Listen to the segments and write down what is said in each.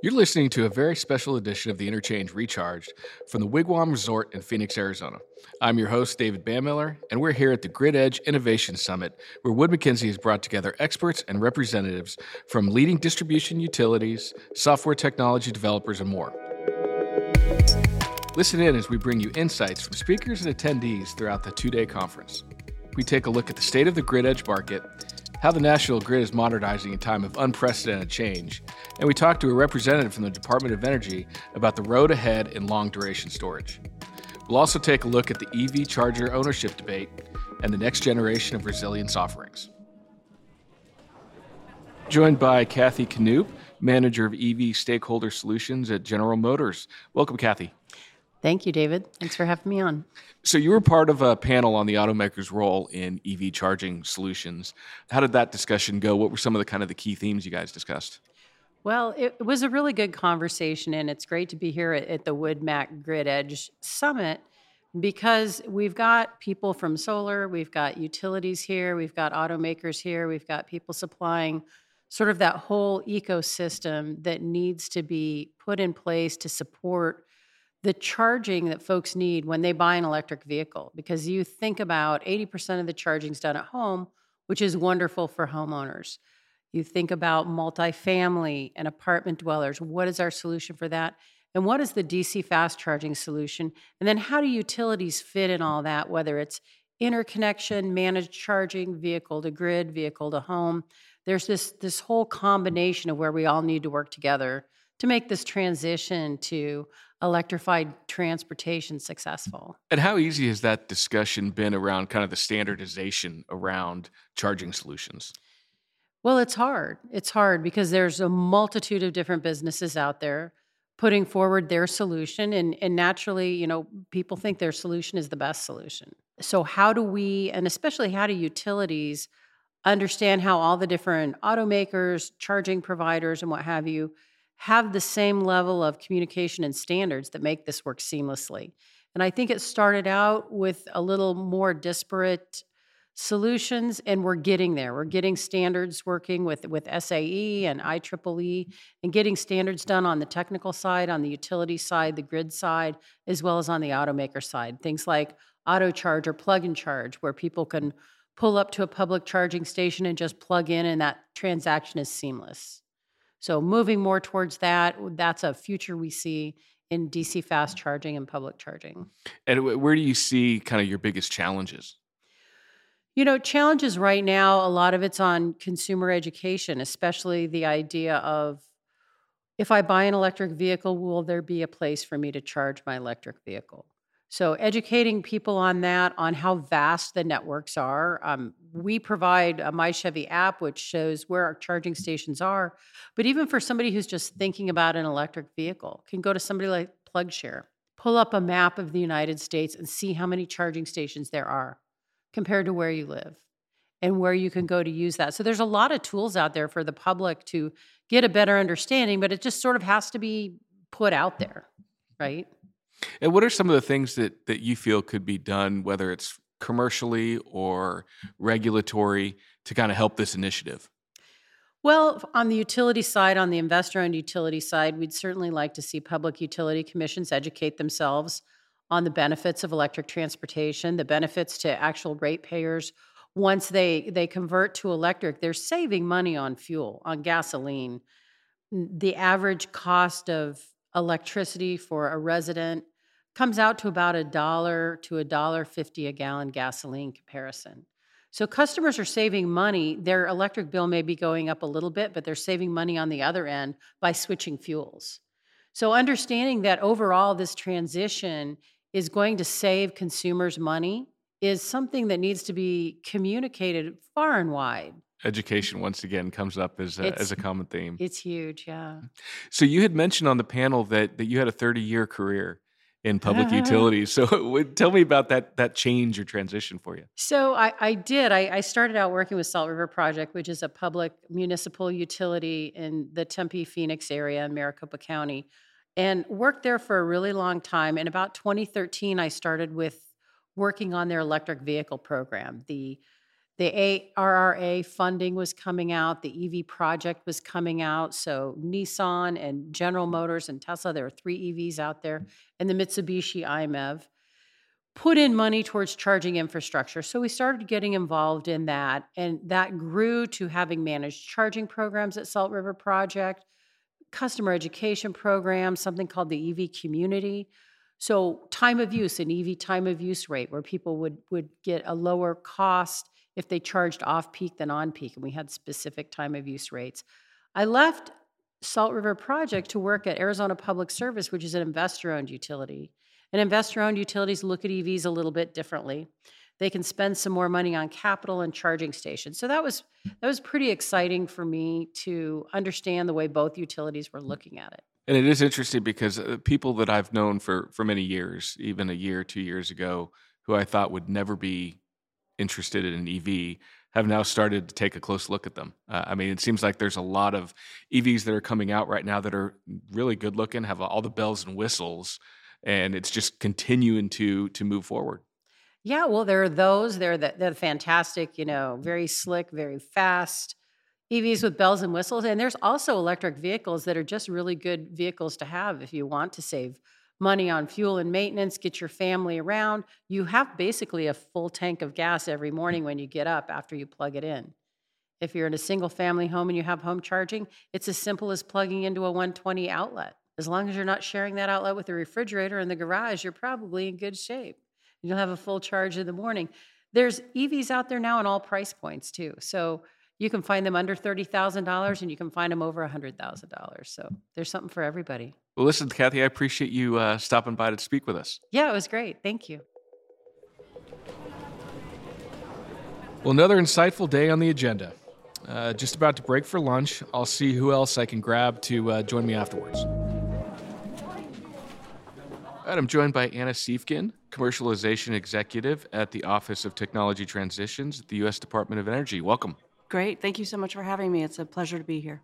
You're listening to a very special edition of the Interchange Recharged from the Wigwam Resort in Phoenix, Arizona. I'm your host, David Banmiller, and we're here at the Grid Edge Innovation Summit, where Wood Mackenzie has brought together experts and representatives from leading distribution utilities, software technology developers, and more. Listen in as we bring you insights from speakers and attendees throughout the two day conference. We take a look at the state of the grid edge market how the national grid is modernizing in time of unprecedented change, and we talked to a representative from the Department of Energy about the road ahead in long duration storage. We'll also take a look at the EV charger ownership debate and the next generation of resilience offerings. Joined by Kathy Knoop, Manager of EV Stakeholder Solutions at General Motors. Welcome, Kathy. Thank you, David. Thanks for having me on. So, you were part of a panel on the automaker's role in EV charging solutions. How did that discussion go? What were some of the kind of the key themes you guys discussed? Well, it was a really good conversation, and it's great to be here at, at the WoodMac Grid Edge Summit because we've got people from solar, we've got utilities here, we've got automakers here, we've got people supplying sort of that whole ecosystem that needs to be put in place to support the charging that folks need when they buy an electric vehicle because you think about 80% of the charging is done at home which is wonderful for homeowners. You think about multifamily and apartment dwellers. What is our solution for that? And what is the dc fast charging solution? And then how do utilities fit in all that whether it's interconnection managed charging vehicle to grid vehicle to home? There's this this whole combination of where we all need to work together to make this transition to electrified transportation successful. And how easy has that discussion been around kind of the standardization around charging solutions? Well, it's hard. It's hard because there's a multitude of different businesses out there putting forward their solution and and naturally, you know, people think their solution is the best solution. So how do we and especially how do utilities understand how all the different automakers, charging providers and what have you have the same level of communication and standards that make this work seamlessly. And I think it started out with a little more disparate solutions and we're getting there. We're getting standards working with with SAE and IEEE and getting standards done on the technical side, on the utility side, the grid side, as well as on the automaker side. Things like auto charge or plug and charge where people can pull up to a public charging station and just plug in and that transaction is seamless. So moving more towards that, that's a future we see in DC fast charging and public charging. And where do you see kind of your biggest challenges? You know, challenges right now, a lot of it's on consumer education, especially the idea of if I buy an electric vehicle, will there be a place for me to charge my electric vehicle? So, educating people on that, on how vast the networks are. Um, we provide a My Chevy app, which shows where our charging stations are. But even for somebody who's just thinking about an electric vehicle, can go to somebody like PlugShare, pull up a map of the United States and see how many charging stations there are compared to where you live and where you can go to use that. So, there's a lot of tools out there for the public to get a better understanding, but it just sort of has to be put out there, right? And what are some of the things that that you feel could be done, whether it's commercially or regulatory, to kind of help this initiative? Well, on the utility side, on the investor owned utility side, we'd certainly like to see public utility commissions educate themselves on the benefits of electric transportation, the benefits to actual ratepayers. Once they, they convert to electric, they're saving money on fuel, on gasoline. The average cost of electricity for a resident comes out to about a dollar to a dollar fifty a gallon gasoline comparison. So customers are saving money. Their electric bill may be going up a little bit, but they're saving money on the other end by switching fuels. So understanding that overall this transition is going to save consumers money is something that needs to be communicated far and wide education once again comes up as a, as a common theme. It's huge, yeah. So you had mentioned on the panel that that you had a 30 year career in public utilities. So tell me about that that change or transition for you. So I, I did. I, I, started out working with Salt River Project, which is a public municipal utility in the Tempe Phoenix area in Maricopa County, and worked there for a really long time. In about 2013, I started with working on their electric vehicle program. The the ARRA funding was coming out, the EV project was coming out. So Nissan and General Motors and Tesla, there are three EVs out there, and the Mitsubishi i-MiEV put in money towards charging infrastructure. So we started getting involved in that, and that grew to having managed charging programs at Salt River Project, customer education programs, something called the EV community. So time of use, an EV time of use rate, where people would would get a lower cost if they charged off peak than on peak, and we had specific time of use rates. I left Salt River Project to work at Arizona Public Service, which is an investor owned utility. And investor owned utilities look at EVs a little bit differently. They can spend some more money on capital and charging stations. So that was that was pretty exciting for me to understand the way both utilities were looking at it. And it is interesting because uh, people that I've known for for many years, even a year, two years ago, who I thought would never be interested in an EV, have now started to take a close look at them. Uh, I mean, it seems like there's a lot of EVs that are coming out right now that are really good looking, have all the bells and whistles, and it's just continuing to to move forward. Yeah, well, there are those. They're the, they're fantastic. You know, very slick, very fast EVs with bells and whistles. And there's also electric vehicles that are just really good vehicles to have if you want to save money on fuel and maintenance, get your family around. You have basically a full tank of gas every morning when you get up after you plug it in. If you're in a single family home and you have home charging, it's as simple as plugging into a 120 outlet. As long as you're not sharing that outlet with the refrigerator in the garage, you're probably in good shape. You'll have a full charge in the morning. There's EVs out there now in all price points too. So you can find them under $30,000 and you can find them over $100,000. So there's something for everybody. Well, listen, Kathy, I appreciate you uh, stopping by to speak with us. Yeah, it was great. Thank you. Well, another insightful day on the agenda. Uh, just about to break for lunch. I'll see who else I can grab to uh, join me afterwards. I'm joined by Anna Siefken, Commercialization Executive at the Office of Technology Transitions at the U.S. Department of Energy. Welcome. Great. Thank you so much for having me. It's a pleasure to be here.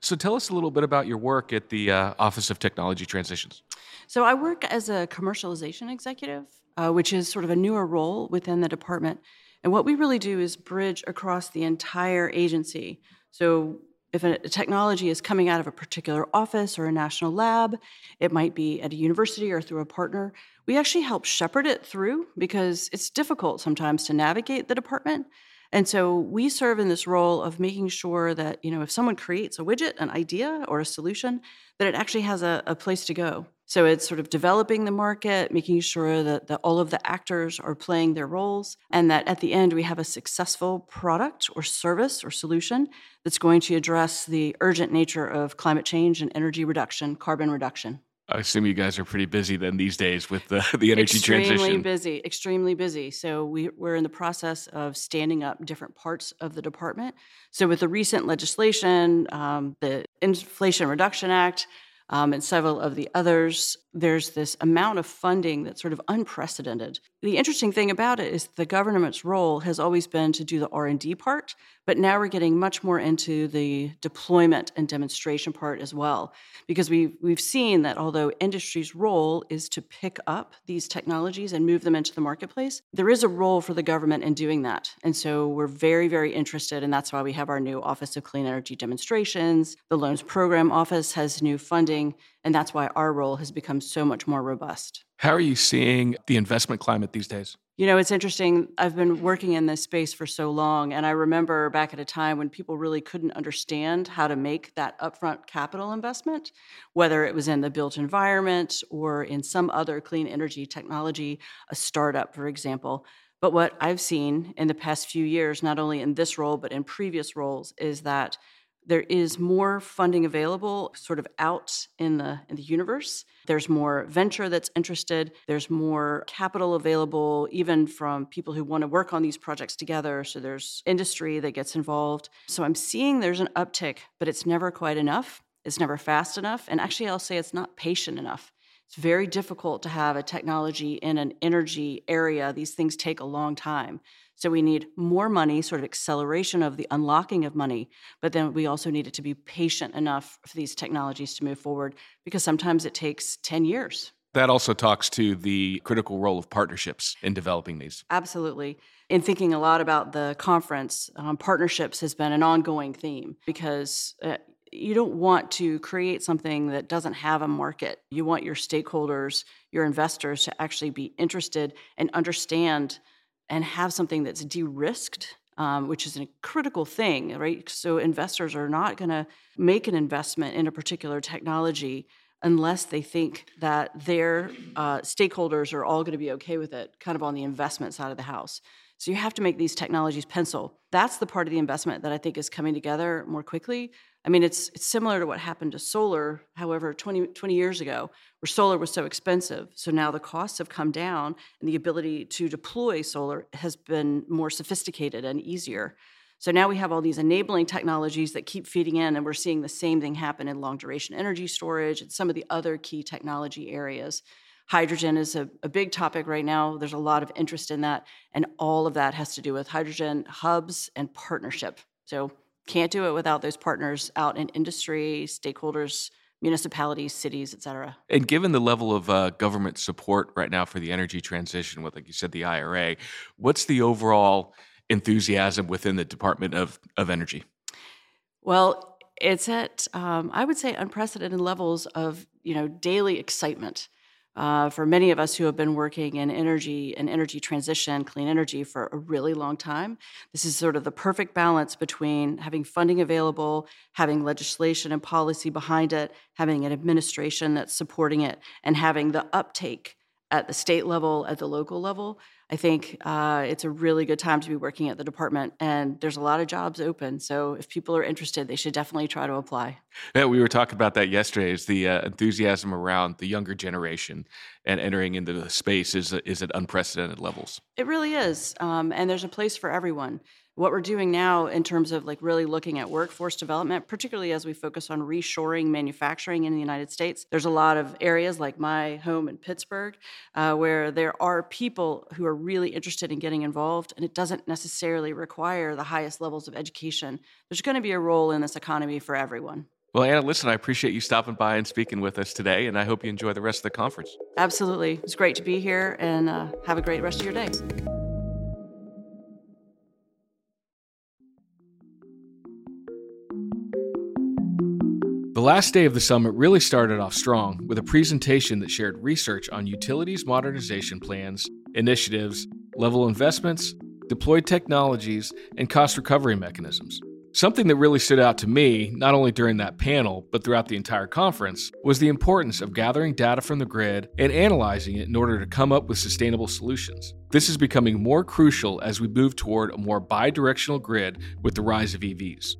So, tell us a little bit about your work at the uh, Office of Technology Transitions. So, I work as a commercialization executive, uh, which is sort of a newer role within the department. And what we really do is bridge across the entire agency. So, if a technology is coming out of a particular office or a national lab, it might be at a university or through a partner, we actually help shepherd it through because it's difficult sometimes to navigate the department. And so we serve in this role of making sure that, you know, if someone creates a widget, an idea, or a solution, that it actually has a, a place to go. So it's sort of developing the market, making sure that, that all of the actors are playing their roles, and that at the end we have a successful product or service or solution that's going to address the urgent nature of climate change and energy reduction, carbon reduction. I assume you guys are pretty busy then these days with the, the energy extremely transition. Extremely busy, extremely busy. So we, we're in the process of standing up different parts of the department. So with the recent legislation, um, the Inflation Reduction Act, um, and several of the others, there's this amount of funding that's sort of unprecedented. The interesting thing about it is the government's role has always been to do the R&D part, but now we're getting much more into the deployment and demonstration part as well because we we've seen that although industry's role is to pick up these technologies and move them into the marketplace, there is a role for the government in doing that. And so we're very very interested and that's why we have our new Office of Clean Energy Demonstrations. The Loans Program Office has new funding and that's why our role has become so much more robust. How are you seeing the investment climate these days? You know, it's interesting. I've been working in this space for so long, and I remember back at a time when people really couldn't understand how to make that upfront capital investment, whether it was in the built environment or in some other clean energy technology, a startup, for example. But what I've seen in the past few years, not only in this role, but in previous roles, is that there is more funding available sort of out in the in the universe. There's more venture that's interested. There's more capital available even from people who want to work on these projects together. So there's industry that gets involved. So i'm seeing there's an uptick but it's never quite enough. It's never fast enough. And actually i'll say it's not patient enough. It's very difficult to have a technology in an energy area. These things take a long time so we need more money, sort of acceleration of the unlocking of money, but then we also need it to be patient enough for these technologies to move forward because sometimes it takes 10 years That also talks to the critical role of partnerships in developing these. Absolutely. In thinking a lot about the conference, um, partnerships has been an ongoing theme because uh, you don't want to create something that doesn't have a market. You want your stakeholders, your investors to actually be interested and understand and have something that's de risked. Um, which is a critical thing, right? So investors are not going to make an investment in a particular technology unless they think that their uh, stakeholders are all going to be okay with it, kind of on the investment side of the house. So you have to make these technologies pencil. That's the part of the investment that I think is coming together more quickly. I mean, it's, it's similar to what happened to solar, however, 20, 20 years ago, where solar was so expensive. So now the costs have come down and the ability to deploy solar has been more sophisticated and easier. So now we have all these enabling technologies that keep feeding in, and we're seeing the same thing happen in long duration energy storage and some of the other key technology areas. Hydrogen is a, a, big topic right now. There's a lot of interest in that, and all of that has to do with hydrogen hubs and partnership. So, can't do it without those partners out in industry, stakeholders, municipalities, cities, et cetera. And given the level of uh, government support right now for the energy transition, with, like you said, the IRA, what's the overall enthusiasm within the Department of, of Energy? Well, it's at um, I would say unprecedented levels of you know daily excitement. Uh, for many of us who have been working in energy and energy transition, clean energy for a really long time, this is sort of the perfect balance between having funding available, having legislation and policy behind it, having an administration that's supporting it, and having the uptake at the state level, at the local level. I think uh, it's a really good time to be working at the department, and there's a lot of jobs open. So if people are interested, they should definitely try to apply. Yeah, we were talking about that yesterday. Is the uh, enthusiasm around the younger generation and entering into the space is is at unprecedented levels. It really is, um, and there's a place for everyone what we're doing now in terms of like really looking at workforce development, particularly as we focus on reshoring manufacturing in the United States, there's a lot of areas like my home in Pittsburgh uh, where there are people who are really interested in getting involved, and it doesn't necessarily require the highest levels of education. There's going to be a role in this economy for everyone. Well, Anna, listen, I appreciate you stopping by and speaking with us today, and I hope you enjoy the rest of the conference. Absolutely. It's great to be here, and uh, have a great rest of your day. Last day of the summit really started off strong with a presentation that shared research on utilities modernization plans, initiatives, level investments, deployed technologies, and cost recovery mechanisms. Something that really stood out to me, not only during that panel, but throughout the entire conference, was the importance of gathering data from the grid and analyzing it in order to come up with sustainable solutions. This is becoming more crucial as we move toward a more bi directional grid with the rise of EVs.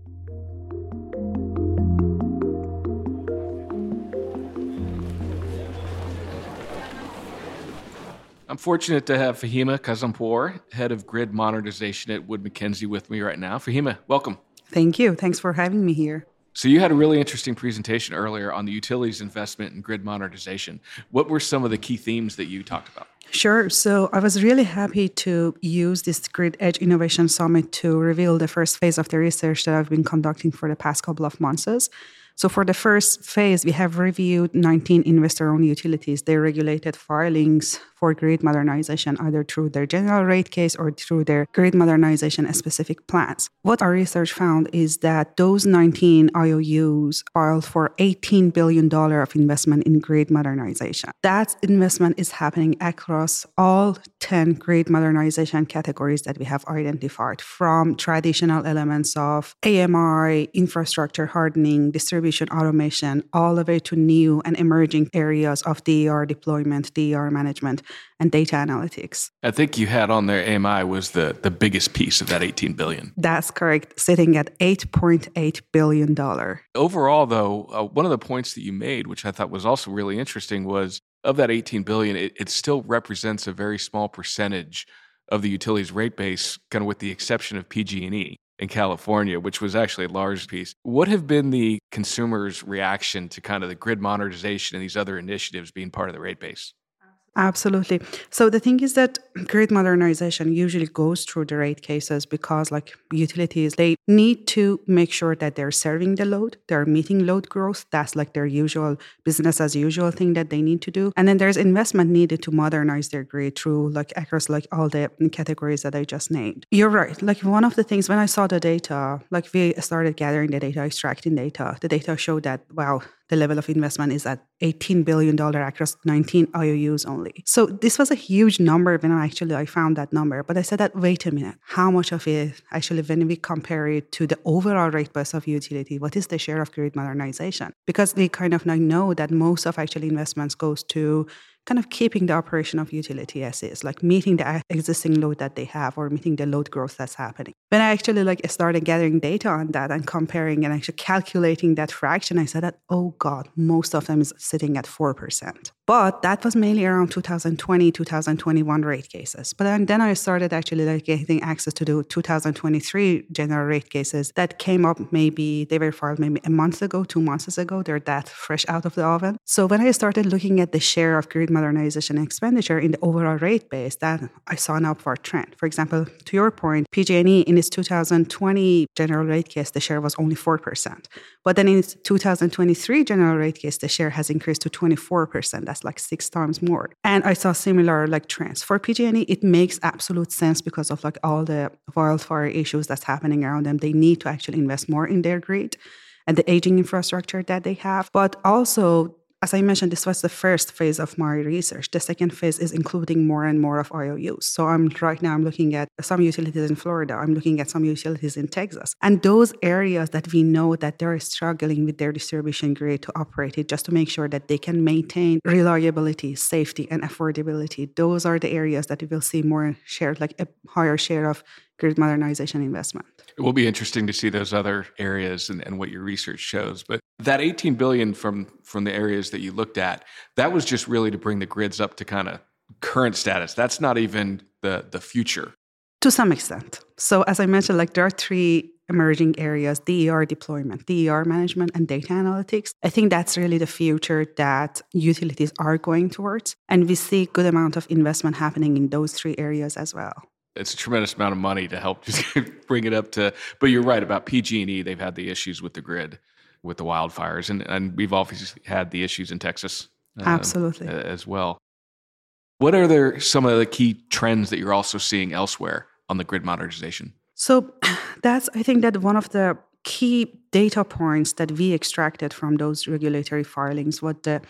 I'm fortunate to have Fahimeh Kazempour, head of grid modernization at Wood Mackenzie, with me right now. Fahimeh, welcome. Thank you. Thanks for having me here. So, you had a really interesting presentation earlier on the utilities investment in grid modernization. What were some of the key themes that you talked about? Sure. So I was really happy to use this Grid Edge Innovation Summit to reveal the first phase of the research that I've been conducting for the past couple of months. So for the first phase, we have reviewed 19 investor-owned utilities, their regulated filings for grid modernization, either through their general rate case or through their grid modernization specific plans. What our research found is that those 19 IOUs filed for $18 billion of investment in grid modernization. That investment is happening across all 10 grid modernization categories that we have identified, from traditional elements of AMI, infrastructure hardening, distribution automation, all the way to new and emerging areas of DER deployment, DER management, and data analytics. I think you had on there AMI was the, the biggest piece of that 18 billion. That's correct, sitting at 8.8 billion dollar. Overall though, uh, one of the points that you made which I thought was also really interesting was of that 18 billion it, it still represents a very small percentage of the utilities rate base kind of with the exception of PG&E in California, which was actually a large piece. What have been the consumers' reaction to kind of the grid modernization and these other initiatives being part of the rate base? Absolutely. So the thing is that grid modernization usually goes through the rate cases because like utilities, they need to make sure that they're serving the load, they're meeting load growth. That's like their usual business as usual thing that they need to do. And then there's investment needed to modernize their grid through like across like all the categories that I just named. You're right. Like one of the things when I saw the data, like we started gathering the data, extracting data, the data showed that wow, the level of investment is at $18 billion across 19 IOUs only. So this was a huge number when I actually I found that number. But I said that, wait a minute, how much of it actually when we compare it to the overall rate base of utility, what is the share of grid modernization? Because we kind of now know that most of actually investments goes to kind of keeping the operation of utility as is, like meeting the existing load that they have or meeting the load growth that's happening. When I actually like started gathering data on that and comparing and actually calculating that fraction, I said that, oh God, most of them is sitting at 4%. But that was mainly around 2020, 2021 rate cases. But then, I started actually like getting access to the 2023 general rate cases that came up maybe, they were filed maybe a month ago, two months ago. They're that fresh out of the oven. So when I started looking at the share of grid modernization expenditure in the overall rate base, that I saw an upward trend. For example, to your point, PG&E in its 2020 general rate case, the share was only 4%. But then in its 2023 general rate case, the share has increased to 24% that's like six times more. And I saw similar like trends for PG&E. It makes absolute sense because of like all the wildfire issues that's happening around them. They need to actually invest more in their grid and the aging infrastructure that they have. But also as I mentioned, this was the first phase of my research. The second phase is including more and more of IOUs. So I'm right now I'm looking at some utilities in Florida. I'm looking at some utilities in Texas. And those areas that we know that they're struggling with their distribution grid to operate it just to make sure that they can maintain reliability, safety, and affordability. Those are the areas that we will see more shared, like a higher share of grid modernization investment. It will be interesting to see those other areas and, and, what your research shows. But that 18 billion from from the areas that you looked at, that was just really to bring the grids up to kind of current status. That's not even the the future. To some extent. So as I mentioned, like there are three emerging areas DER deployment, DER management, and data analytics. I think that's really the future that utilities are going towards. And we see good amount of investment happening in those three areas as well it's a tremendous amount of money to help just bring it up to. But you're right about PG&E. They've had the issues with the grid, with the wildfires, and and we've obviously had the issues in Texas, uh, absolutely as well. What are there some of the key trends that you're also seeing elsewhere on the grid modernization? So that's I think that one of the key data points that we extracted from those regulatory filings what the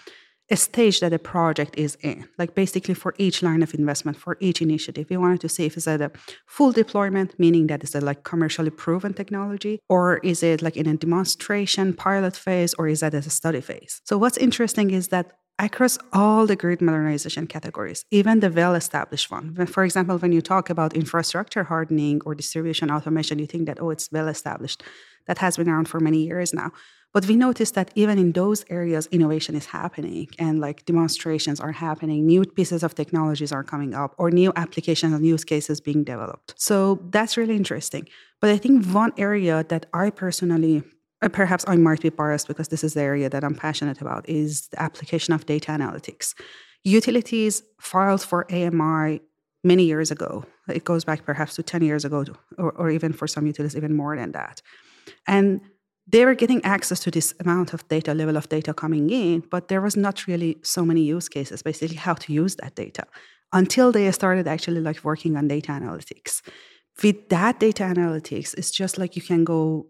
stage that a project is in. Like basically for each line of investment, for each initiative, we wanted to see if it's at a full deployment, meaning that it's a like commercially proven technology, or is it like in a demonstration pilot phase, or is that at a study phase? So what's interesting is that across all the grid modernization categories, even the well established one. For example, when you talk about infrastructure hardening or distribution automation, you think that, oh, it's well established. That has been around for many years now. But we noticed that even in those areas, innovation is happening and like demonstrations are happening, new pieces of technologies are coming up, or new applications and use cases being developed. So that's really interesting. But I think one area that I personally uh, perhaps I might be biased because this is the area that I'm passionate about, is the application of data analytics. Utilities filed for AMI many years ago. It goes back perhaps to 10 years ago, or, or even for some utilities, even more than that. And they were getting access to this amount of data, level of data coming in, but there was not really so many use cases, basically how to use that data until they started actually like working on data analytics. With that data analytics, it's just like you can go,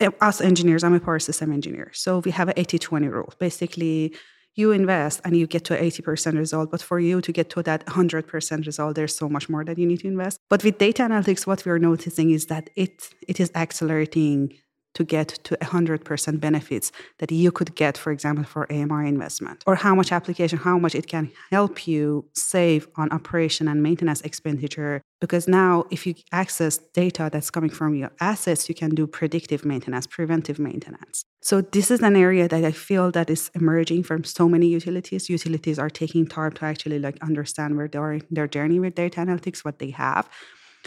eh, us engineers, I'm a power system engineer. So we have an 80 20 rule. Basically, you invest and you get to 80% result. But for you to get to that 100% result, there's so much more that you need to invest. But with data analytics, what we're noticing is that it, it is accelerating to get to 100% benefits that you could get, for example, for AMI investment, or how much application, how much it can help you save on operation and maintenance expenditure. Because now, if you access data that's coming from your assets, you can do predictive maintenance, preventive maintenance. So this is an area that I feel that is emerging from so many utilities. Utilities are taking time to actually like understand where they are in their journey with data analytics, what they have.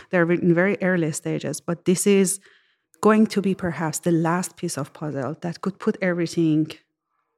They're in very early stages, but this is going to be perhaps the last piece of puzzle that could put everything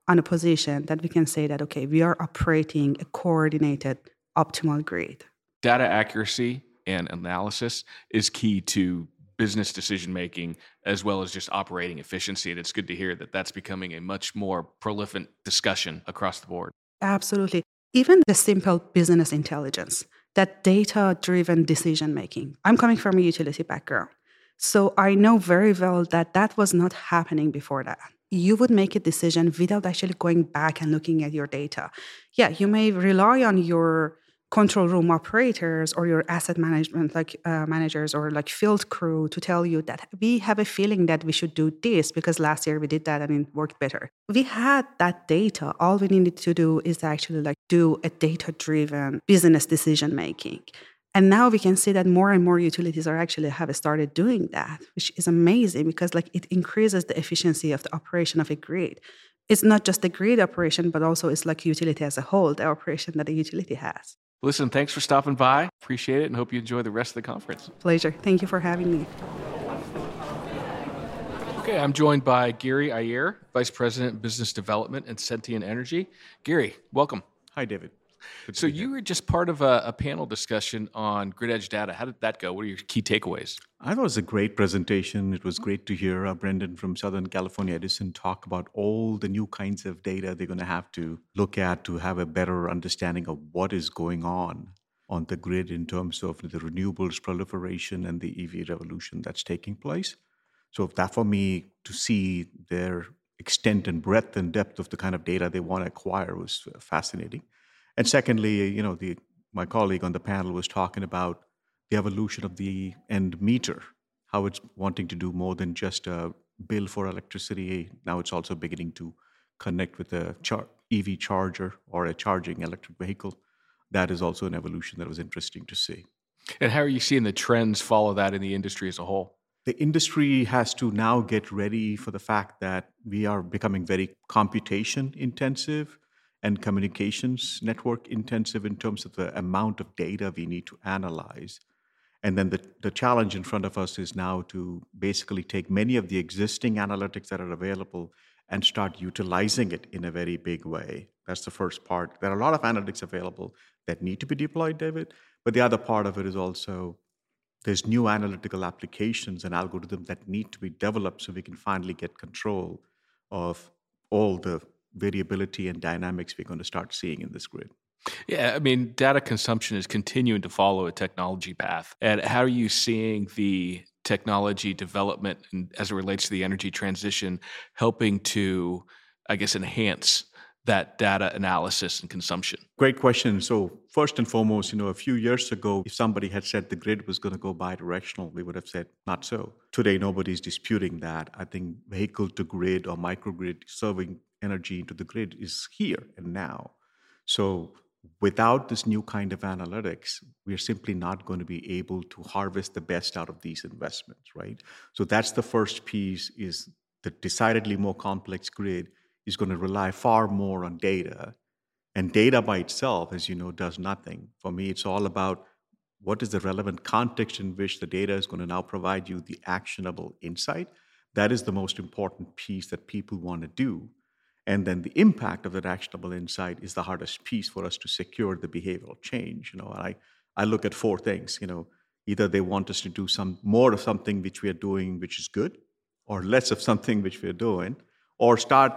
on a position that we can say that, okay, we are operating a coordinated, optimal grid. Data accuracy and analysis is key to business decision making as well as just operating efficiency. And it's good to hear that that's becoming a much more prolific discussion across the board. Absolutely. Even the simple business intelligence, that data driven decision making. I'm coming from a utility background. So I know very well that that was not happening before that. You would make a decision without actually going back and looking at your data. Yeah, you may rely on your control room operators or your asset management like uh, managers or like field crew to tell you that we have a feeling that we should do this because last year we did that and it worked better we had that data all we needed to do is actually like do a data driven business decision making and now we can see that more and more utilities are actually have started doing that which is amazing because like it increases the efficiency of the operation of a grid it's not just the grid operation but also it's like utility as a whole the operation that the utility has Listen, thanks for stopping by. Appreciate it and hope you enjoy the rest of the conference. Pleasure. Thank you for having me. Okay, I'm joined by Giri Iyer, Vice President, Business Development and Sentient Energy. Giri, welcome. Hi, David. Good so you were just part of a, a, panel discussion on grid edge data. How did that go? What are your key takeaways? I thought it was a great presentation. It was great to hear uh, Brendan from Southern California Edison talk about all the new kinds of data they're going to have to look at to have a better understanding of what is going on on the grid in terms of the renewables proliferation and the EV revolution that's taking place. So that for me to see their extent and breadth and depth of the kind of data they want to acquire was fascinating. And secondly, you know, the, my colleague on the panel was talking about the evolution of the end meter, how it's wanting to do more than just a bill for electricity. Now it's also beginning to connect with a char- EV charger or a charging electric vehicle. That is also an evolution that was interesting to see. And how are you seeing the trends follow that in the industry as a whole? The industry has to now get ready for the fact that we are becoming very computation intensive and communications network intensive in terms of the amount of data we need to analyze. And then the, the challenge in front of us is now to basically take many of the existing analytics that are available and start utilizing it in a very big way. That's the first part. There are a lot of analytics available that need to be deployed, David. But the other part of it is also there's new analytical applications and algorithms that need to be developed so we can finally get control of all the variability and dynamics we're going to start seeing in this grid. Yeah, I mean, data consumption is continuing to follow a technology path. And how are you seeing the technology development and as it relates to the energy transition helping to, I guess, enhance that data analysis and consumption? Great question. So, first and foremost, you know, a few years ago, if somebody had said the grid was going to go bi-directional, we would have said not so. Today, nobody's disputing that. I think vehicle to grid or microgrid serving energy into the grid is here and now. So without this new kind of analytics, we are simply not going to be able to harvest the best out of these investments, right? So that's the first piece is the decidedly more complex grid is going to rely far more on data. And data by itself, as you know, does nothing. For me, it's all about what is the relevant context in which the data is going to now provide you the actionable insight. That is the most important piece that people want to do. And then the impact of that actionable insight is the hardest piece for us to secure the behavioral change. You know, I, I look at four things. You know, either they want us to do some more of something which we are doing, which is good, or less of something which we are doing, or start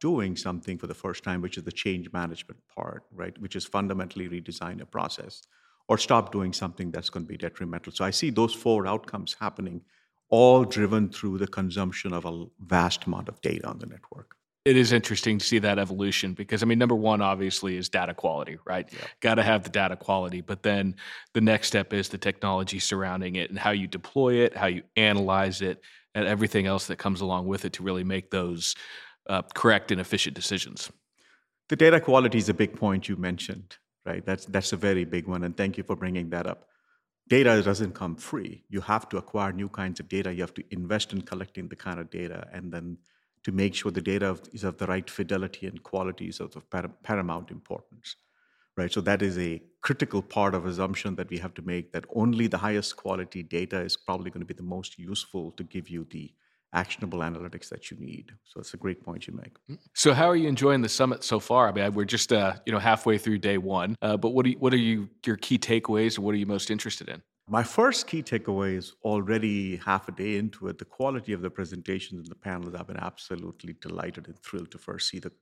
doing something for the first time, which is the change management part, right? Which is fundamentally redesign a process, or stop doing something that's going to be detrimental. So I see those four outcomes happening, all driven through the consumption of a vast amount of data on the network it is interesting to see that evolution because I mean, number one, obviously, is data quality, right? Yeah. Got to have the data quality, but then the next step is the technology surrounding it and how you deploy it, how you analyze it, and everything else that comes along with it to really make those uh, correct and efficient decisions. The data quality is a big point you mentioned, right? That's that's a very big one, and thank you for bringing that up. Data doesn't come free. You have to acquire new kinds of data. You have to invest in collecting the kind of data, and then to make sure the data is of the right fidelity and quality is of paramount importance right so that is a critical part of assumption that we have to make that only the highest quality data is probably going to be the most useful to give you the actionable analytics that you need. So it's a great point you make. Mm. So how are you enjoying the summit so far? I mean, we're just uh, you know halfway through day one, uh, but what are you, what are you your key takeaways, what are you most interested in? My first key takeaway is already half a day into it. The quality of the presentations and the panels, I've been absolutely delighted and thrilled to first see the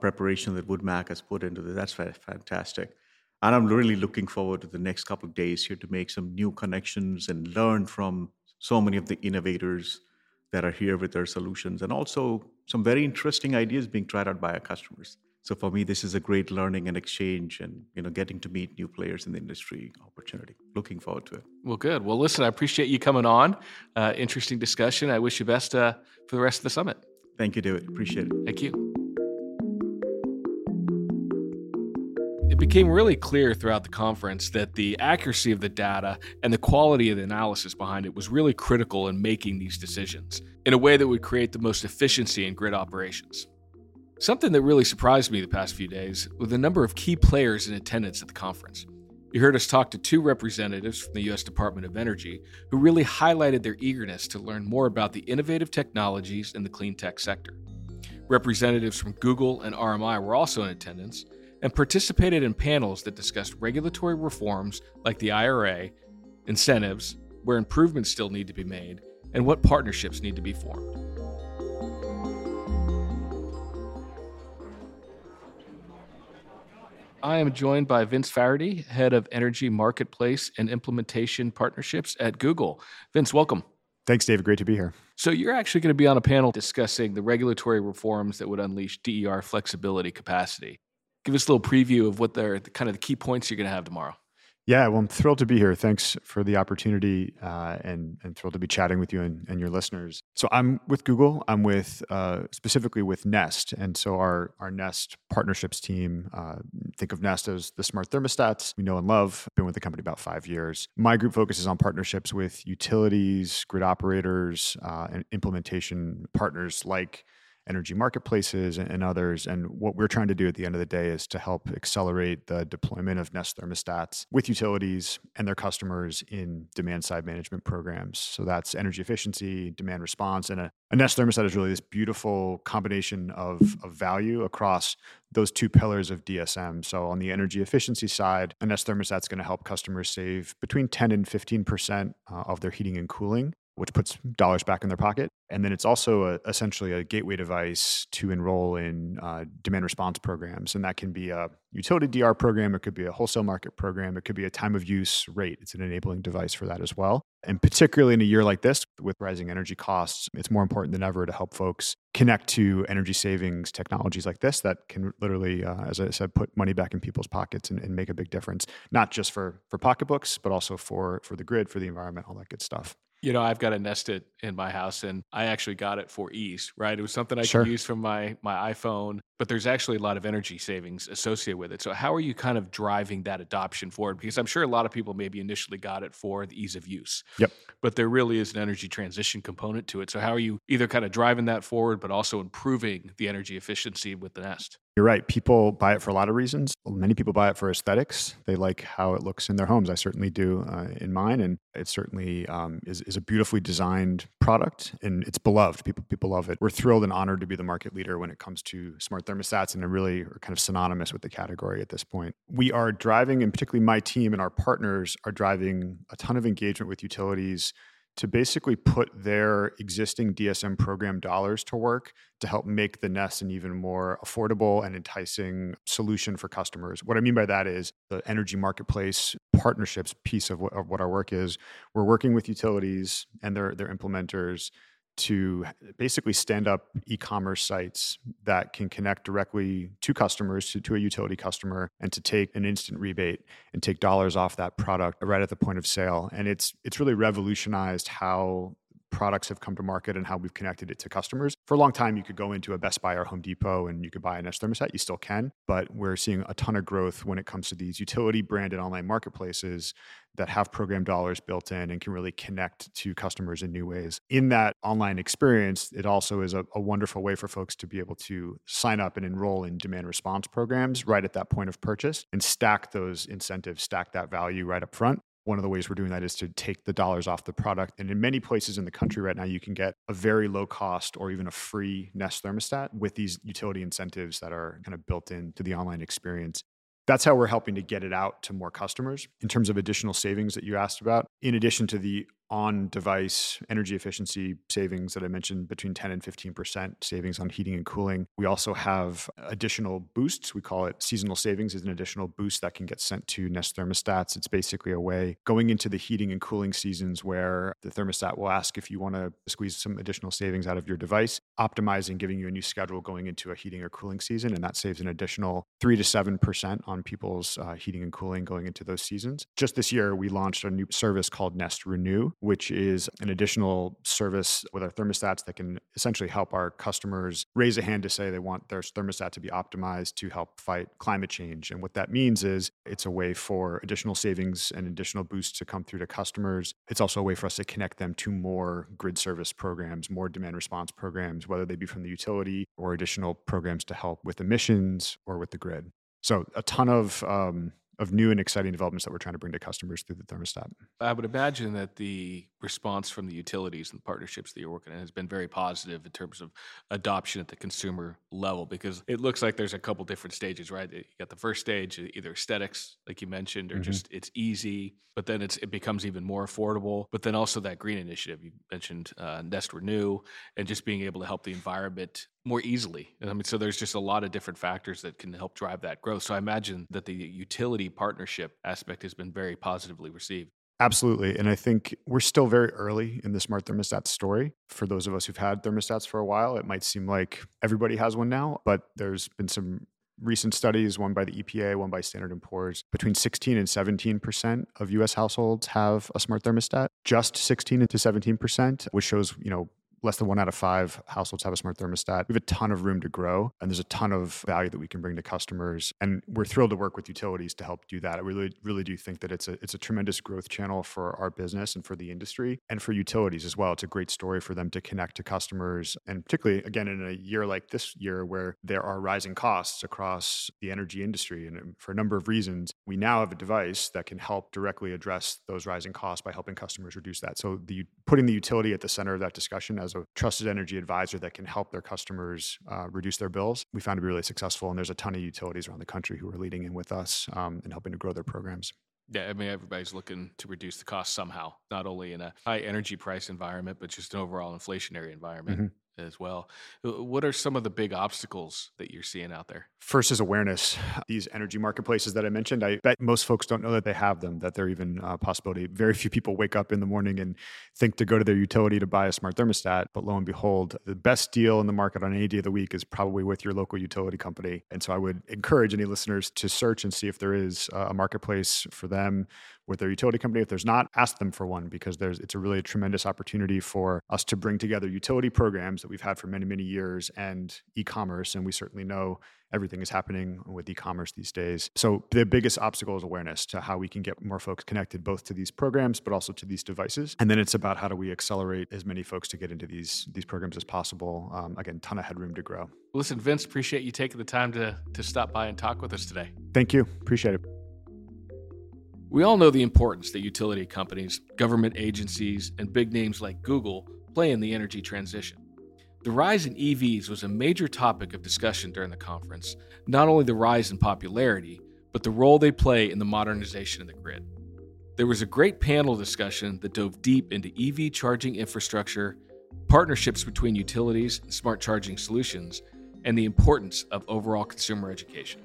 preparation that WoodMac has put into this. That's fantastic. And I'm really looking forward to the next couple of days here to make some new connections and learn from so many of the innovators that are here with their solutions and also some very interesting ideas being tried out by our customers. So for me, this is a great learning and exchange and you know getting to meet new players in the industry opportunity. Looking forward to it. Well, good. Well, listen, I appreciate you coming on. Uh, interesting discussion. I wish you best uh, for the rest of the summit. Thank you, David. Appreciate it. Thank you. It became really clear throughout the conference that the accuracy of the data and the quality of the analysis behind it was really critical in making these decisions in a way that would create the most efficiency in grid operations. Something that really surprised me the past few days was the number of key players in attendance at the conference. You heard us talk to two representatives from the U.S. Department of Energy who really highlighted their eagerness to learn more about the innovative technologies in the clean tech sector. Representatives from Google and RMI were also in attendance, and participated in panels that discussed regulatory reforms like the IRA, incentives, where improvements still need to be made, and what partnerships need to be formed. I am joined by Vince Faherty, Head of Energy Marketplace and Implementation Partnerships at Google. Vince, welcome. Thanks, David. Great to be here. So, you're actually going to be on a panel discussing the regulatory reforms that would unleash DER flexibility capacity give us a little preview of what the kind of the key points you're going to have tomorrow. Yeah, well, I'm thrilled to be here. Thanks for the opportunity, uh, and and thrilled to be chatting with you and, and, your listeners. So I'm with Google. I'm with uh, specifically with Nest, and so our our Nest partnerships team. Uh, think of Nest as the smart thermostats we know and love. Been with the company about five years. My group focuses on partnerships with utilities, grid operators, uh, and implementation partners like energy marketplaces and, others. And what we're trying to do at the end of the day is to help accelerate the deployment of Nest thermostats with utilities and their customers in demand side management programs. So that's energy efficiency, demand response, and a, a Nest thermostat is really this beautiful combination of, of value across those two pillars of DSM. So on the energy efficiency side, a Nest thermostat is going to help customers save between 10 and 15% uh, of their heating and cooling which puts dollars back in their pocket. And then it's also a, essentially a gateway device to enroll in uh, demand response programs. And that can be a utility DR program, it could be a wholesale market program, it could be a time of use rate. It's an enabling device for that as well. And particularly in a year like this with rising energy costs, it's more important than ever to help folks connect to energy savings technologies like this that can literally, uh, as I said, put money back in people's pockets and, and make a big difference, not just for, for pocketbooks, but also for, for the grid, for the environment, all that good stuff. You know, I've got a Nested in my house, and I actually got it for ease. Right, it was something I sure. could use from my my iPhone, but there's actually a lot of energy savings associated with it. So, how are you kind of driving that adoption forward? Because I'm sure a lot of people maybe initially got it for the ease of use. Yep. But there really is an energy transition component to it. So, how are you either kind of driving that forward, but also improving the energy efficiency with the Nest? You're right. People buy it for a lot of reasons. Many people buy it for aesthetics. They like how it looks in their homes. I certainly do uh, in mine, and it certainly um, is, is a beautifully designed product, and it's beloved. People people love it. We're thrilled and honored to be the market leader when it comes to smart thermostats, and they really are kind of synonymous with the category at this point. We are driving, and particularly my team and our partners are driving a ton of engagement with utilities to basically put their existing DSM program dollars to work to help make the Nest an even more affordable and enticing solution for customers. What I mean by that is the energy marketplace partnerships piece of what, of what our work is. We're working with utilities and their, their implementers to basically stand up e-commerce sites that can connect directly to customers to, to, a utility customer and to take an instant rebate and take dollars off that product right at the point of sale. And it's it's really revolutionized how products have come to market and how we've connected it to customers. For a long time, you could go into a Best Buy or Home Depot and you could buy a Nest thermostat. You still can, but we're seeing a ton of growth when it comes to these utility branded online marketplaces that have program dollars built in and can really connect to customers in new ways. In that online experience, it also is a, a wonderful way for folks to be able to sign up and enroll in demand response programs right at that point of purchase and stack those incentives, stack that value right up front One of the ways we're doing that is to take the dollars off the product. And in many places in the country right now, you can get a very low cost or even a free Nest thermostat with these utility incentives that are kind of built into the online experience that's how we're helping to get it out to more customers in terms of additional savings that you asked about in addition to the on device energy efficiency savings that I mentioned between 10 and 15% savings on heating and cooling. We also have additional boosts. We call it seasonal savings is an additional boost that can get sent to Nest thermostats. It's basically a way going into the heating and cooling seasons where the thermostat will ask if you want to squeeze some additional savings out of your device, optimizing, giving you a new schedule going into a heating or cooling season. And that saves an additional 3 to 7% on people's uh, heating and cooling going into those seasons. Just this year, we launched a new service called Nest Renew which is an additional service with our thermostats that can essentially help our customers raise a hand to say they want their thermostat to be optimized to help fight climate change. And what that means is it's a way for additional savings and additional boosts to come through to customers. It's also a way for us to connect them to more grid service programs, more demand response programs, whether they be from the utility or additional programs to help with emissions or with the grid. So a ton of um, of new and exciting developments that we're trying to bring to customers through the thermostat. I would imagine that the response from the utilities and the partnerships that you're working in has been very positive in terms of adoption at the consumer level because it looks like there's a couple different stages, right? You got the first stage, either aesthetics, like you mentioned, or mm-hmm. just it's easy, but then it's it becomes even more affordable. But then also that green initiative you mentioned, uh, Nest Renew, and just being able to help the environment more easily. I mean, so there's just a lot of different factors that can help drive that growth. So I imagine that the utility partnership aspect has been very positively received. Absolutely. And I think we're still very early in the smart thermostat story. For those of us who've had thermostats for a while, it might seem like everybody has one now, but there's been some recent studies, one by the EPA, one by Standard & Poor's, between 16 and 17% of US households have a smart thermostat. Just 16 to 17%, which shows, you know, less than one out of five households have a smart thermostat. We have a ton of room to grow, and there's a ton of value that we can bring to customers. And we're thrilled to work with utilities to help do that. I really, really do think that it's a it's a tremendous growth channel for our business and for the industry, and for utilities as well. It's a great story for them to connect to customers, and particularly again in a year like this year where there are rising costs across the energy industry, and um, for a number of reasons, we now have a device that can help directly address those rising costs by helping customers reduce that. So the putting the utility at the center of that discussion as a trusted energy advisor that can help their customers uh, reduce their bills, we found to be really successful. And there's a ton of utilities around the country who are leading in with us um, and helping to grow their programs. Yeah, I mean, everybody's looking to reduce the cost somehow, not only in a high energy price environment, but just an overall inflationary environment. Mm-hmm as well. Uh, what are some of the big obstacles that you're seeing out there? First is awareness. These energy marketplaces that I mentioned, I bet most folks don't know that they have them, that they're even a possibility. Very few people wake up in the morning and think to go to their utility to buy a smart thermostat. But lo and behold, the best deal in the market on any day of the week is probably with your local utility company. And so I would encourage any listeners to search and see if there is a marketplace for them with their utility company. If there's not, ask them for one because there's it's a really tremendous opportunity for us to bring together utility programs that we've had for many many years and e-commerce, and we certainly know everything is happening with e-commerce these days. So the biggest obstacle is awareness to how we can get more folks connected both to these programs but also to these devices. And then it's about how do we accelerate as many folks to get into these these programs as possible. Um, again, ton of headroom to grow. Listen, Vince, appreciate you taking the time to to stop by and talk with us today. Thank you. Appreciate it. We all know the importance that utility companies, government agencies, and big names like Google play in the energy transition. The rise in EVs was a major topic of discussion during the conference, not only the rise in popularity, but the role they play in the modernization of the grid. There was a great panel discussion that dove deep into EV charging infrastructure, partnerships between utilities and smart charging solutions, and the importance of overall consumer education.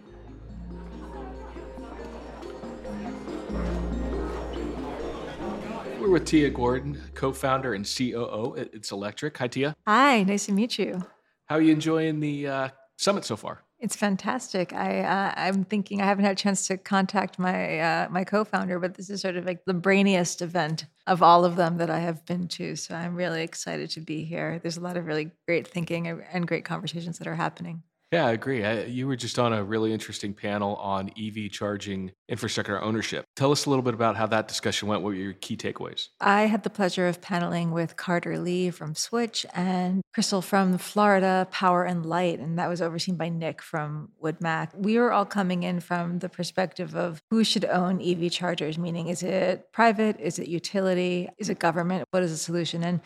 We're with Tiya Gordon, co-founder and COO at It's Electric. Hi, Tia. Hi, nice to meet you. How are you enjoying the uh, summit so far? It's fantastic. I uh, I'm thinking I haven't had a chance to contact my uh, my co-founder, but this is sort of like the brainiest event of all of them that I have been to. So I'm really excited to be here. There's a lot of really great thinking and great conversations that are happening. Yeah, I agree. I, you were just on a really interesting panel on EV charging infrastructure ownership. Tell us a little bit about how that discussion went. What were your key takeaways? I had the pleasure of paneling with Carter Lee from Switch and Crystal from Florida Power and Light, and that was overseen by Nick from WoodMac. We were all coming in from the perspective of who should own EV chargers, meaning is it private, is it utility, is it government, what is the solution? And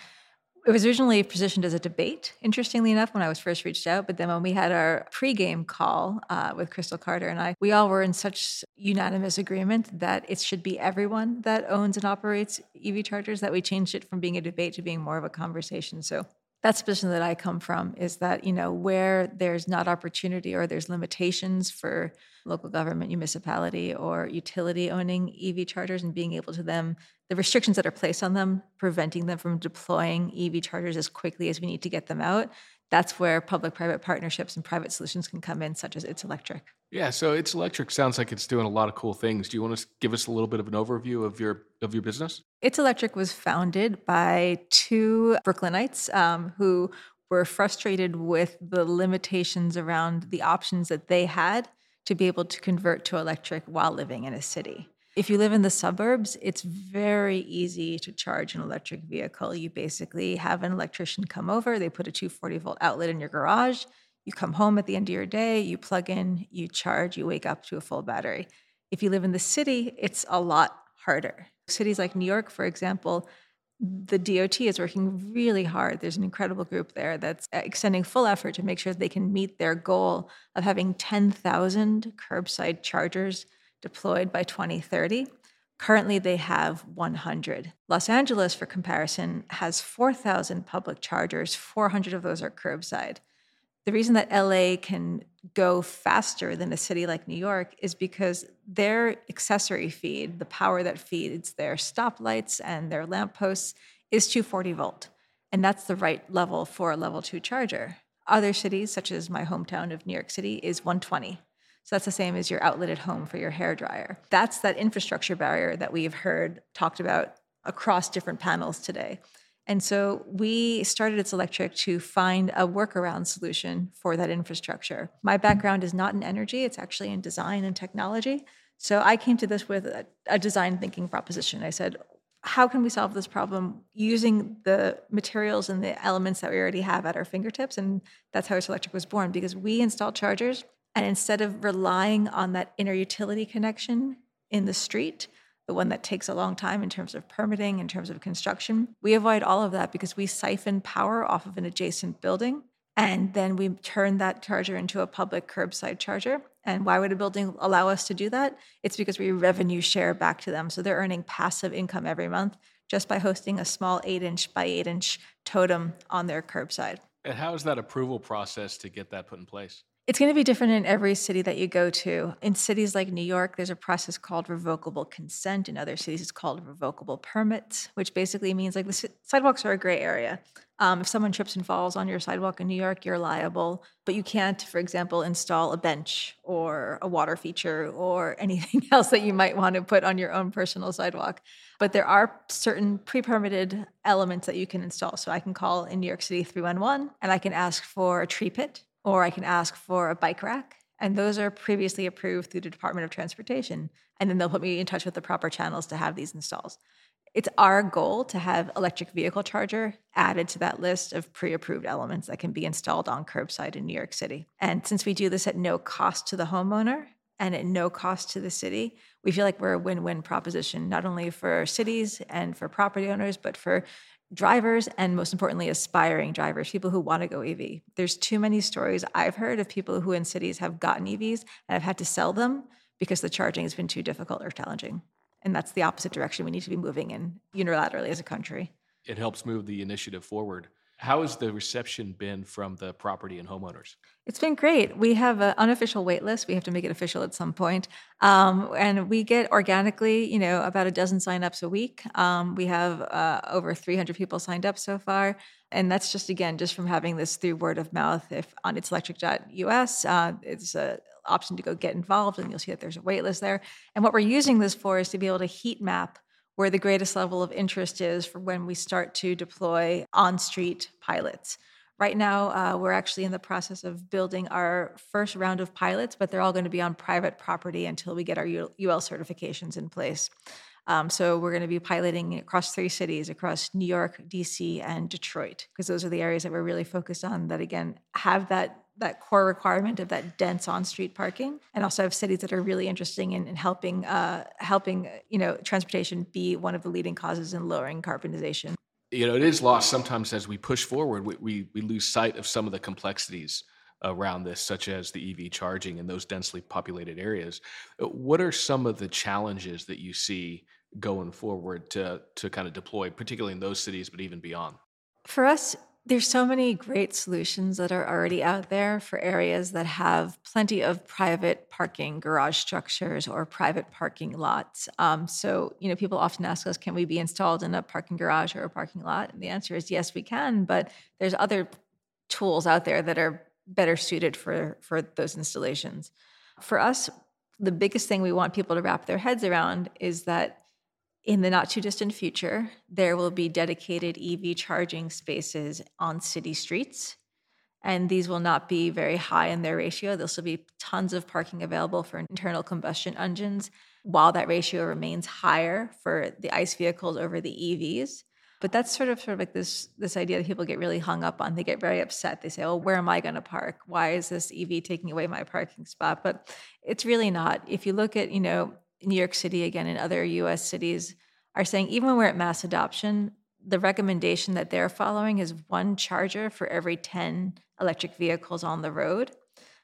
it was originally positioned as a debate, interestingly enough, when I was first reached out. But then when we had our pregame call uh, with Crystal Carter and I, we all were in such unanimous agreement that it should be everyone that owns and operates EV chargers that we changed it from being a debate to being more of a conversation. So that's the position that I come from is that, you know, where there's not opportunity or there's limitations for local government, municipality, or utility owning EV chargers and being able to them, the restrictions that are placed on them, preventing them from deploying EV chargers as quickly as we need to get them out. That's where public private partnerships and private solutions can come in, such as It's Electric. Yeah, so It's Electric sounds like it's doing a lot of cool things. Do you want to give us a little bit of an overview of your of your business? It's Electric was founded by two Brooklynites um, who were frustrated with the limitations around the options that they had to be able to convert to electric while living in a city. If you live in the suburbs, it's very easy to charge an electric vehicle. You basically have an electrician come over, they put a 240 volt outlet in your garage. You come home at the end of your day, you plug in, you charge, you wake up to a full battery. If you live in the city, it's a lot harder. Cities like New York, for example, the DOT is working really hard. There's an incredible group there that's extending full effort to make sure they can meet their goal of having 10,000 curbside chargers deployed by 2030. Currently, they have 100. Los Angeles, for comparison, has 4,000 public chargers. 400 of those are curbside. The reason that LA can go faster than a city like New York is because their accessory feed, the power that feeds their stoplights and their lampposts, is 240 volt. And that's the right level for a level two charger. Other cities, such as my hometown of New York City, is 120. So that's the same as your outlet at home for your hair dryer. That's that infrastructure barrier that we've heard talked about across different panels today. And so we started It's Electric to find a workaround solution for that infrastructure. My background is not in energy, it's actually in design and technology. So I came to this with a, a design thinking proposition. I said, how can we solve this problem using the materials and the elements that we already have at our fingertips? And that's how It's Electric was born because we install chargers. And instead of relying on that inner utility connection in the street, the one that takes a long time in terms of permitting, in terms of construction. We avoid all of that because we siphon power off of an adjacent building and then we turn that charger into a public curbside charger. And why would a building allow us to do that? It's because we revenue share back to them. So they're earning passive income every month just by hosting a small eight inch by eight inch totem on their curbside. And how is that approval process to get that put in place? It's going to be different in every city that you go to. In cities like New York, there's a process called revocable consent. In other cities, it's called revocable permits, which basically means like the sidewalks are a gray area. Um, if someone trips and falls on your sidewalk in New York, you're liable, but you can't, for example, install a bench or a water feature or anything else that you might want to put on your own personal sidewalk. But there are certain pre permitted elements that you can install. So I can call in New York City 311 and I can ask for a tree pit or I can ask for a bike rack. And those are previously approved through the Department of Transportation. And then they'll put me in touch with the proper channels to have these installs. It's our goal to have electric vehicle charger added to that list of pre-approved elements that can be installed on curbside in New York City. And since we do this at no cost to the homeowner and at no cost to the city, we feel like we're a win-win proposition, not only for cities and for property owners, but for drivers and most importantly aspiring drivers people who want to go ev there's too many stories i've heard of people who in cities have gotten evs and have had to sell them because the charging has been too difficult or challenging. And that's the opposite direction. We need to be moving in unilaterally as a country. It helps move the initiative forward how has the reception been from the property and homeowners? It's been great. We have an unofficial wait list. We have to make it official at some point. Um, and we get organically, you know, about a dozen signups a week. Um, we have uh, over 300 people signed up so far. And that's just, again, just from having this through word of mouth. If on itselectric.us, uh, it's an option to go get involved, and you'll see that there's a wait list there. And what we're using this for is to be able to heat map where the greatest level of interest is for when we start to deploy on street pilots. Right now, uh, we're actually in the process of building our first round of pilots, but they're all going to be on private property until we get our UL certifications in place. Um, so we're going to be piloting across three cities, across New York, DC, and Detroit, because those are the areas that we're really focused on. That again have that that core requirement of that dense on-street parking, and also have cities that are really interesting in, in helping uh, helping you know transportation be one of the leading causes in lowering carbonization. You know, it is lost sometimes as we push forward. We, we, we lose sight of some of the complexities around this, such as the EV charging in those densely populated areas. What are some of the challenges that you see going forward to to kind of deploy, particularly in those cities, but even beyond? For us, there's so many great solutions that are already out there for areas that have plenty of private parking garage structures or private parking lots. Um, so, you know, people often ask us, can we be installed in a parking garage or a parking lot? And the answer is yes, we can. But there's other tools out there that are better suited for for those installations. For us, the biggest thing we want people to wrap their heads around is that in the not too distant future, there will be dedicated EV charging spaces on city streets. And these will not be very high in their ratio. There'll still be tons of parking available for internal combustion engines, while that ratio remains higher for the ICE vehicles over the EVs. But that's sort of sort of like this this idea that people get really hung up on. They get very upset. They say, "Oh, where am I going to park? Why is this EV taking away my parking spot?" But it's really not. If you look at you know New York City again and other US cities are saying even when we're at mass adoption, the recommendation that they're following is one charger for every 10 electric vehicles on the road.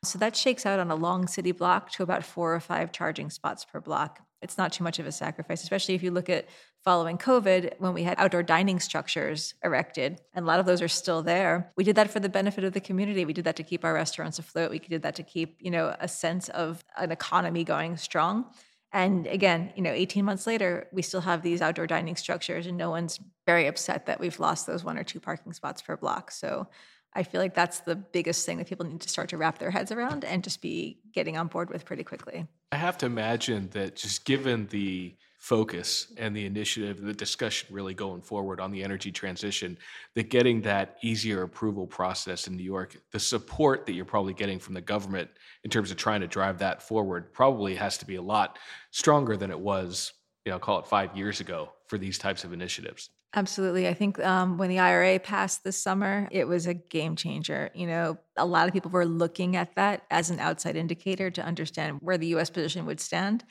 So that shakes out on a long city block to about four or five charging spots per block. It's not too much of a sacrifice, especially if you look at following COVID when we had outdoor dining structures erected, and a lot of those are still there. We did that for the benefit of the community. We did that to keep our restaurants afloat. We did that to keep, you know, a sense of an economy going strong. And again, you know, 18 months later, we still have these outdoor dining structures, and no one's very upset that we've lost those one or two parking spots per block. So I feel like that's the biggest thing that people need to start to wrap their heads around and just be getting on board with pretty quickly. I have to imagine that just given the focus and the initiative, the discussion really going forward on the energy transition, that getting that easier approval process in New York, the support that you're probably getting from the government in terms of trying to drive that forward probably has to be a lot stronger than it was, you know, call it five years ago for these types of initiatives. Absolutely. I think um, when the IRA passed this summer, it was a game changer. You know, a lot of people were looking at that as an outside indicator to understand where the US position would stand.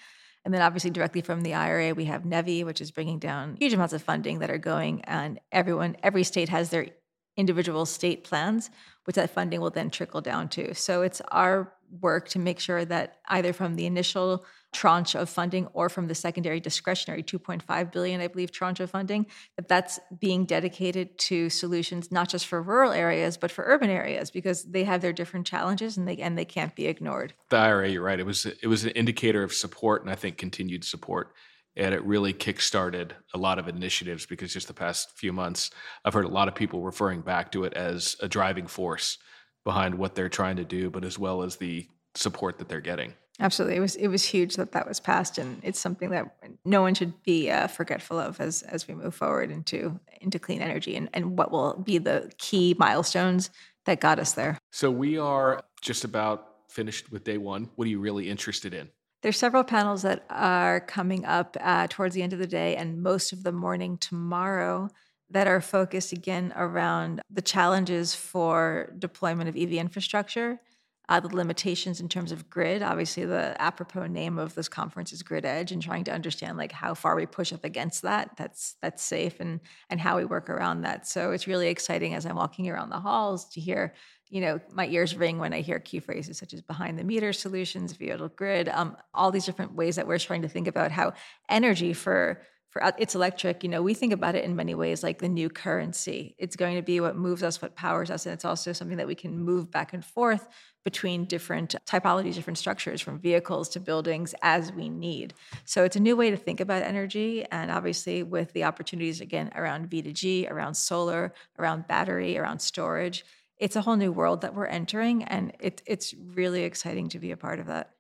And then obviously directly from the IRA, we have NEVI, which is bringing down huge amounts of funding that are going, and everyone, every state has their individual state plans, which that funding will then trickle down to. So it's our work to make sure that either from the initial tranche of funding or from the secondary discretionary 2.5 billion i believe tranche of funding that that's being dedicated to solutions not just for rural areas but for urban areas because they have their different challenges and they and they can't be ignored. The ira you're right. It was it was an indicator of support and i think continued support. And it really kickstarted a lot of initiatives because just the past few months i've heard a lot of people referring back to it as a driving force behind what they're trying to do but as well as the support that they're getting Absolutely, it was it was huge that that was passed, and it's something that no one should be uh, forgetful of as as we move forward into into clean energy and and what will be the key milestones that got us there. So we are just about finished with day one. What are you really interested in? There's several panels that are coming up uh, towards the end of the day, and most of the morning tomorrow that are focused again around the challenges for deployment of EV infrastructure uh, the limitations in terms of grid. Obviously, the apropos name of this conference is Grid Edge, and trying to understand like how far we push up against that. That's that's safe, and and how we work around that. So it's really exciting as I'm walking around the halls to hear. You know, my ears ring when I hear key phrases such as behind the meter solutions, vehicle grid, um, all these different ways that we're trying to think about how energy for for uh, it's electric you know we think about it in many ways like the new currency. It's going to be what moves us what powers us and it's also something that we can move back and forth between different typologies different structures from vehicles to buildings as we need. So it's a new way to think about energy and obviously with the opportunities again around v2g around solar around battery around storage it's a whole new world that we're entering and it, it's really exciting to be a part of that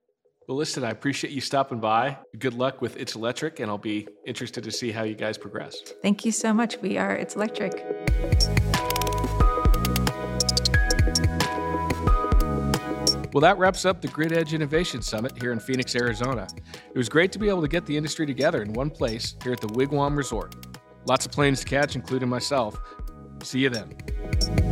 well, listen, I appreciate you stopping by. Good luck with It's Electric, and I'll be interested to see how you guys progress. Thank you so much. We are It's Electric. Well, that wraps up the Grid Edge Innovation Summit here in Phoenix, Arizona. It was great to be able to get the industry together in one place here at the Wigwam Resort. Lots of planes to catch, including myself. See you then.